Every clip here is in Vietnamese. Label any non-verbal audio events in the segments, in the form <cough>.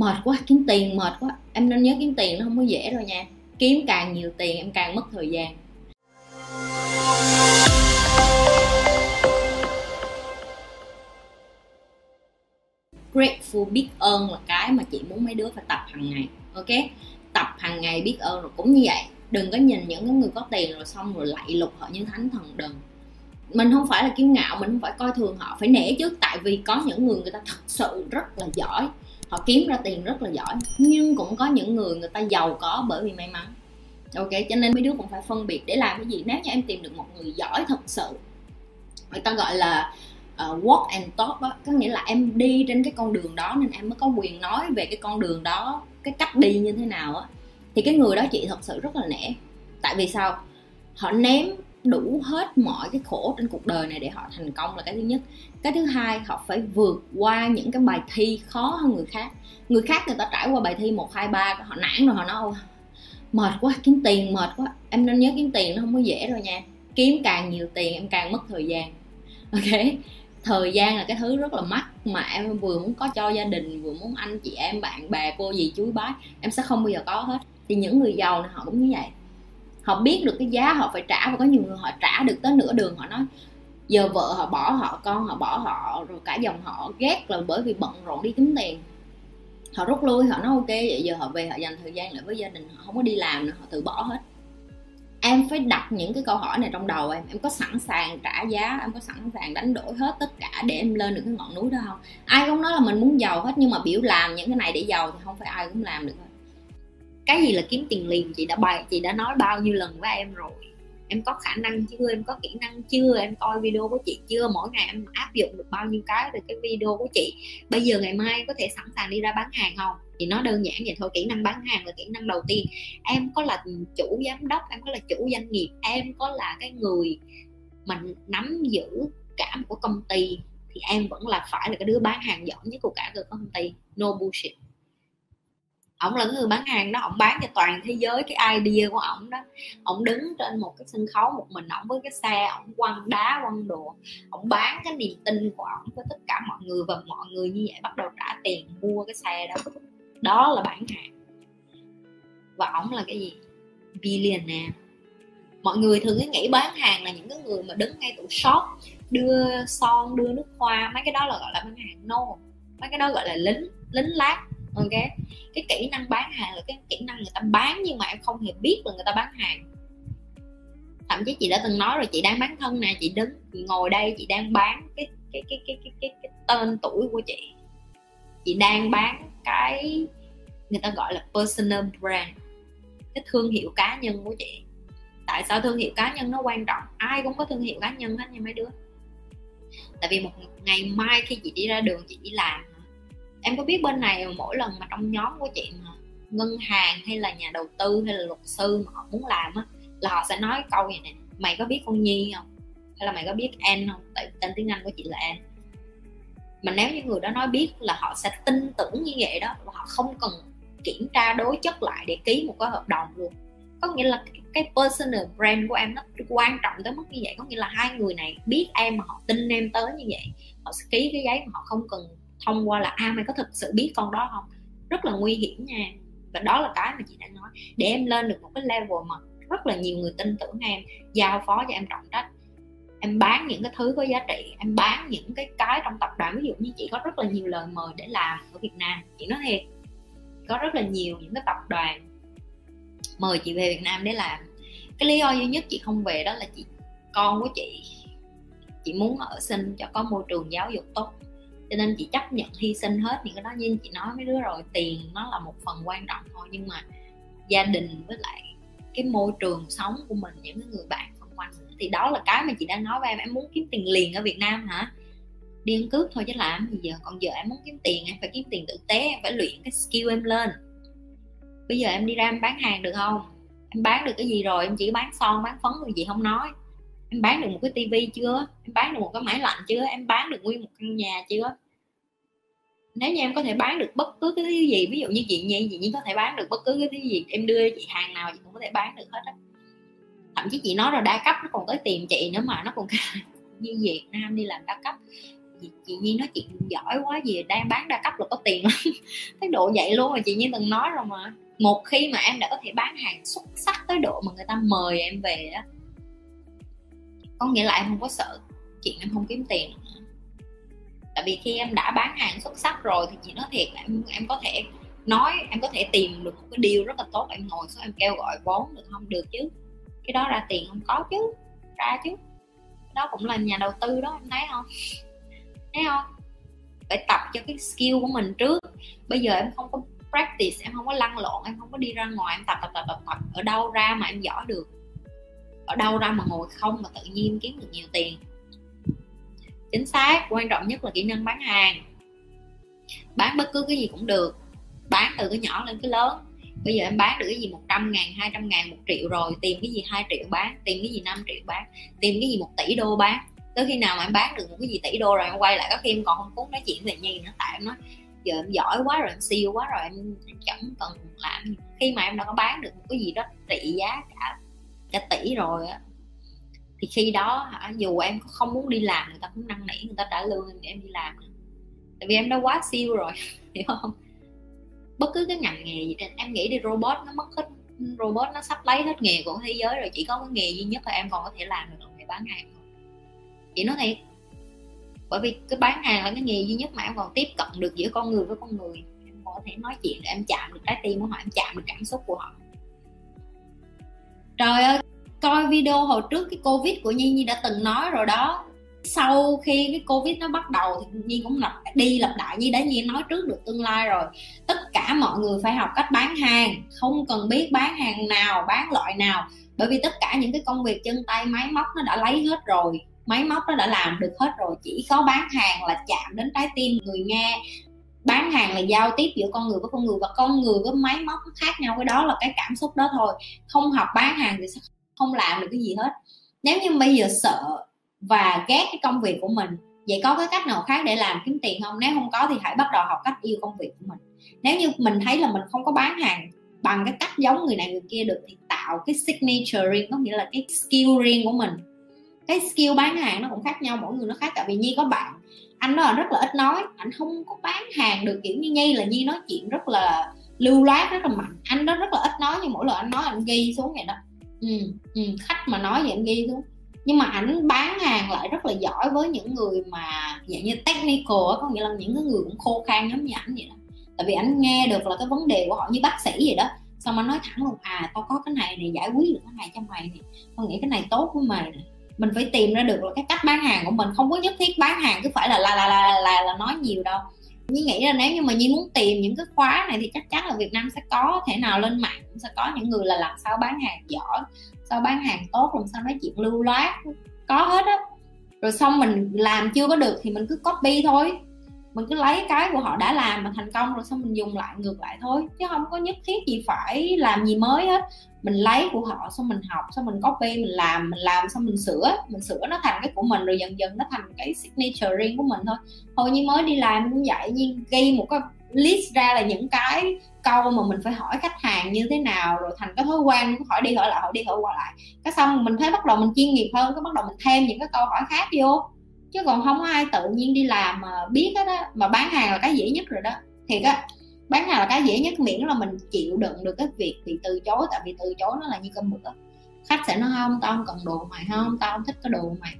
mệt quá, kiếm tiền mệt quá. Em nên nhớ kiếm tiền nó không có dễ đâu nha. Kiếm càng nhiều tiền em càng mất thời gian. Grateful biết ơn là cái mà chị muốn mấy đứa phải tập hàng ngày, ok? Tập hàng ngày biết ơn rồi cũng như vậy. Đừng có nhìn những cái người có tiền rồi xong rồi lạy lục họ như thánh thần đừng. Mình không phải là kiêu ngạo, mình không phải coi thường họ, phải nể chứ tại vì có những người người ta thật sự rất là giỏi họ kiếm ra tiền rất là giỏi nhưng cũng có những người người ta giàu có bởi vì may mắn. Ok cho nên mấy đứa cũng phải phân biệt để làm cái gì. Nếu như em tìm được một người giỏi thật sự người ta gọi là uh, walk and talk đó có nghĩa là em đi trên cái con đường đó nên em mới có quyền nói về cái con đường đó cái cách đi như thế nào á. Thì cái người đó chị thật sự rất là nể. Tại vì sao? Họ ném đủ hết mọi cái khổ trên cuộc đời này để họ thành công là cái thứ nhất. Cái thứ hai, họ phải vượt qua những cái bài thi khó hơn người khác. Người khác người ta trải qua bài thi một, hai, ba, họ nản rồi họ nói mệt quá, kiếm tiền mệt quá. Em nên nhớ kiếm tiền nó không có dễ đâu nha. Kiếm càng nhiều tiền em càng mất thời gian. Ok? Thời gian là cái thứ rất là mắc mà em vừa muốn có cho gia đình, vừa muốn anh chị em, bạn bè, cô dì, chú bác, em sẽ không bao giờ có hết. Thì những người giàu này họ cũng như vậy họ biết được cái giá họ phải trả và có nhiều người họ trả được tới nửa đường, họ nói, giờ vợ họ bỏ họ, con họ bỏ họ, rồi cả dòng họ ghét là bởi vì bận rộn đi kiếm tiền. Họ rút lui, họ nói, ok, vậy giờ họ về, họ dành thời gian lại với gia đình, họ không có đi làm nữa, họ từ bỏ hết. Em phải đặt những cái câu hỏi này trong đầu em. Em có sẵn sàng trả giá, em có sẵn sàng đánh đổi hết tất cả để em lên được cái ngọn núi đó không? Ai cũng nói là mình muốn giàu hết, nhưng mà biểu làm những cái này để giàu thì không phải ai cũng làm được hết cái gì là kiếm tiền liền? Chị đã bày, chị đã nói bao nhiêu lần với em rồi? Em có khả năng chưa? Em có kỹ năng chưa? Em coi video của chị chưa? Mỗi ngày em áp dụng được bao nhiêu cái từ cái video của chị? Bây giờ ngày mai có thể sẵn sàng đi ra bán hàng không? Thì nó đơn giản vậy thôi, kỹ năng bán hàng là kỹ năng đầu tiên. Em có là chủ giám đốc, em có là chủ doanh nghiệp, em có là cái người mà nắm giữ cả một công ty, thì em vẫn là phải là cái đứa bán hàng giỏi nhất của cả cái công ty. No bullshit ổng là người bán hàng đó ổng bán cho toàn thế giới cái idea của ổng đó. Ổng đứng trên một cái sân khấu một mình ổng với cái xe ổng quăng đá, quăng đồ ổng bán cái niềm tin của ổng với tất cả mọi người và mọi người như vậy bắt đầu trả tiền mua cái xe đó. Đó là bán hàng. Và ổng là cái gì? Billionaire. Mọi người thường cứ nghĩ bán hàng là những cái người mà đứng ngay tủ shop, đưa son, đưa nước hoa, mấy cái đó là gọi là bán hàng. No. Mấy cái đó gọi là lính lính lát ok. Cái kỹ năng bán hàng là cái kỹ năng người ta bán nhưng mà em không hề biết là người ta bán hàng. Thậm chí chị đã từng nói rồi chị đang bán thân nè chị đứng chị ngồi đây chị đang bán cái cái cái cái cái cái, cái tên tuổi của chị. Chị đang bán cái người ta gọi là personal brand cái thương hiệu cá nhân của chị. Tại sao thương hiệu cá nhân nó quan trọng? Ai cũng có thương hiệu cá nhân hết nha mấy đứa. Tại vì một ngày mai khi chị đi ra đường chị đi làm em có biết bên này mỗi lần mà trong nhóm của chị mà ngân hàng hay là nhà đầu tư hay là luật sư mà họ muốn làm á, là họ sẽ nói câu vậy nè, mày có biết con nhi không? Hay là mày có biết an không? Tại tên tiếng anh của chị là an. Mà nếu như người đó nói biết là họ sẽ tin tưởng như vậy đó, và họ không cần kiểm tra đối chất lại để ký một cái hợp đồng luôn. Có nghĩa là cái personal brand của em nó quan trọng tới mức như vậy. Có nghĩa là hai người này biết em mà họ tin em tới như vậy, họ sẽ ký cái giấy mà họ không cần thông qua là a à, mày có thực sự biết con đó không? Rất là nguy hiểm nha. Và đó là cái mà chị đã nói. Để em lên được một cái level mà rất là nhiều người tin tưởng em giao phó cho em trọng trách. Em bán những cái thứ có giá trị em bán những cái cái trong tập đoàn. Ví dụ như chị có rất là nhiều lời mời để làm ở Việt Nam chị nói thiệt. Có rất là nhiều những cái tập đoàn mời chị về Việt Nam để làm. Cái lý do duy nhất chị không về đó là chị con của chị chị muốn ở sinh cho có môi trường giáo dục tốt cho nên chị chấp nhận hy sinh hết những cái đó. Như chị nói, mấy đứa rồi, tiền nó là một phần quan trọng thôi. Nhưng mà gia đình với lại cái môi trường sống của mình, những cái người bạn xung quanh thì đó là cái mà chị đang nói với em. Em muốn kiếm tiền liền ở Việt Nam hả? Đi ăn cướp thôi chứ làm gì giờ. Còn giờ em muốn kiếm tiền, em phải kiếm tiền tử tế. Em phải luyện cái skill em lên. Bây giờ em đi ra em bán hàng được không? Em bán được cái gì rồi? Em chỉ bán son, bán phấn rồi gì không nói em bán được một cái tivi chưa? Em bán được một cái máy lạnh chưa? Em bán được nguyên một căn nhà chưa? Nếu như em có thể bán được bất cứ cái thứ gì ví dụ như chị nhi chị nhi có thể bán được bất cứ cái thứ gì em đưa chị hàng nào chị cũng có thể bán được hết á. Thậm chí chị nói rồi đa cấp nó còn tới tìm chị nữa mà nó còn <laughs> như Việt Nam đi làm đa cấp. Chị, chị Nhi nói chuyện giỏi quá gì đang bán đa cấp là có tiền lắm. <laughs> Cái độ vậy luôn mà chị Nhi từng nói rồi mà. Một khi mà em đã có thể bán hàng xuất sắc tới độ mà người ta mời em về á có nghĩa là em không có sợ chuyện em không kiếm tiền. Nữa tại vì khi em đã bán hàng xuất sắc rồi thì chị nói thiệt là em em có thể nói em có thể tìm được một cái điều rất là tốt em ngồi xuống em kêu gọi vốn được không? Được chứ. Cái đó ra tiền không có chứ ra chứ. Đó cũng là nhà đầu tư đó em thấy không? Thấy không? Phải tập cho cái skill của mình trước. Bây giờ em không có practice em không có lăn lộn em không có đi ra ngoài em tập tập tập tập, tập. ở đâu ra mà em giỏi được? Ở đâu ra mà ngồi không mà tự nhiên kiếm được nhiều tiền. Chính xác quan trọng nhất là kỹ năng bán hàng. Bán bất cứ cái gì cũng được bán từ cái nhỏ lên cái lớn. Bây giờ em bán được cái gì 100 ngàn 200 ngàn một triệu rồi tìm cái gì 2 triệu bán tìm cái gì 5 triệu bán tìm cái gì một tỷ đô bán. Tới khi nào mà em bán được một cái gì tỷ đô rồi em quay lại có khi em còn không muốn nói chuyện về gì nữa tại em nói giờ em giỏi quá rồi em siêu quá rồi em, em chẳng cần làm. Khi mà em đã có bán được một cái gì đó trị giá cả cả tỷ rồi á. Thì khi đó hả, dù em không muốn đi làm, người ta cũng năn nỉ, người ta trả lương để em đi làm. Tại vì em đã quá siêu rồi, <laughs> hiểu không? Bất cứ cái ngành nghề gì, em nghĩ đi robot nó mất hết, robot nó sắp lấy hết nghề của thế giới rồi, chỉ có cái nghề duy nhất là em còn có thể làm được là nghề bán hàng chị nói thiệt. Bởi vì cái bán hàng là cái nghề duy nhất mà em còn tiếp cận được giữa con người với con người. Em còn có thể nói chuyện để em chạm được trái tim của họ, em chạm được cảm xúc của họ trời ơi, coi video hồi trước cái covid của nhi nhi đã từng nói rồi đó. Sau khi cái covid nó bắt đầu thì nhi cũng lặp, đi lặp lại như đã nhi nói trước được tương lai rồi. Tất cả mọi người phải học cách bán hàng, không cần biết bán hàng nào, bán loại nào. Bởi vì tất cả những cái công việc chân tay, máy móc nó đã lấy hết rồi. Máy móc nó đã làm được hết rồi. Chỉ có bán hàng là chạm đến trái tim người nghe bán hàng là giao tiếp giữa con người với con người và con người với máy móc khác nhau, cái đó là cái cảm xúc đó thôi. Không học bán hàng thì sẽ không làm được cái gì hết. Nếu như bây giờ sợ và ghét cái công việc của mình, vậy có cái cách nào khác để làm kiếm tiền không? Nếu không có thì hãy bắt đầu học cách yêu công việc của mình. Nếu như mình thấy là mình không có bán hàng bằng cái cách giống người này người kia được thì tạo cái signature riêng, có nghĩa là cái skill riêng của mình. Cái skill bán hàng nó cũng khác nhau, mỗi người nó khác, tại vì nhi có bạn anh nó rất là ít nói anh không có bán hàng được kiểu như nhi là nhi nói chuyện rất là lưu loát rất là mạnh. Anh đó rất là ít nói nhưng mỗi lần anh nói anh ghi xuống vậy đó. Ừ, ừ, khách mà nói vậy anh ghi xuống. Nhưng mà ảnh bán hàng lại rất là giỏi với những người mà dạng như technical có nghĩa là những cái người cũng khô khan giống như ảnh vậy đó. Tại vì ảnh nghe được là cái vấn đề của họ như bác sĩ vậy đó. Xong anh nói thẳng luôn à tao có cái này này giải quyết được cái này cho mày này tao nghĩ cái này tốt với mày này mình phải tìm ra được là cái cách bán hàng của mình. Không có nhất thiết bán hàng cứ phải là là là là là, là nói nhiều đâu. Nhi nghĩ là nếu như mà Nhi muốn tìm những cái khóa này thì chắc chắn là Việt Nam sẽ có thể nào lên mạng sẽ có những người là làm sao bán hàng giỏi sao bán hàng tốt làm sao nói chuyện lưu loát có hết á. Rồi xong mình làm chưa có được thì mình cứ copy thôi mình cứ lấy cái của họ đã làm mà thành công rồi xong mình dùng lại, ngược lại thôi. Chứ không có nhất thiết gì phải làm gì mới hết. Mình lấy của họ xong mình học, xong mình copy, mình làm mình làm xong mình sửa. Mình sửa nó thành cái của mình rồi dần dần nó thành cái signature riêng của mình thôi. Hồi như mới đi làm cũng vậy nhưng ghi một cái list ra là những cái câu mà mình phải hỏi khách hàng như thế nào, rồi thành cái thói quen hỏi đi hỏi lại, hỏi đi hỏi qua lại. Cái xong mình thấy bắt đầu mình chuyên nghiệp hơn, cái bắt đầu mình thêm những cái câu hỏi khác vô chứ còn không có ai tự nhiên đi làm mà biết hết á, mà bán hàng là cái dễ nhất rồi đó. Thiệt á, bán hàng là cái dễ nhất, miễn là mình chịu đựng được cái việc bị từ chối, tại vì từ chối nó là như cơm bữa. Khách sẽ nói, không, tao không cần đồ mày, không, tao không thích cái đồ mày.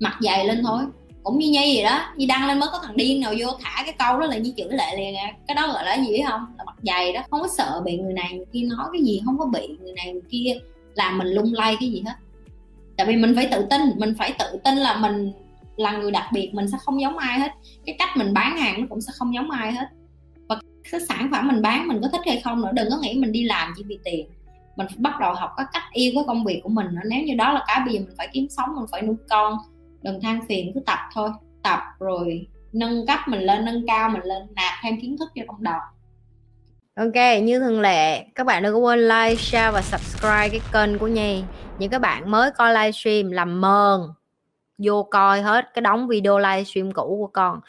Mặc dày lên thôi, cũng như nhi vậy đó, nhi đăng lên mới có thằng điên nào vô thả cái câu đó là như chửi lại liền à. Cái đó gọi là gì không? Là mặt dày đó, không có sợ bị người này người kia nói cái gì, không có bị người này người kia làm mình lung lay cái gì hết tại vì mình phải tự tin, mình phải tự tin là mình là người đặc biệt, mình sẽ không giống ai hết. Cái cách mình bán hàng nó cũng sẽ không giống ai hết. Và cái sản phẩm mình bán mình có thích hay không nữa, đừng có nghĩ mình đi làm chỉ vì tiền. Mình phải bắt đầu học các cách yêu cái công việc của mình nữa. Nếu như đó là cái bây giờ mình phải kiếm sống, mình phải nuôi con, đừng than phiền, cứ tập thôi. Tập rồi nâng cấp mình lên, nâng cao mình lên, nạp thêm kiến thức cho cộng đồng Ok, như thường lệ, các bạn đừng có quên like, share và subscribe cái kênh của Nhi. Những các bạn mới coi livestream làm mờn vô coi hết cái đóng video livestream cũ của con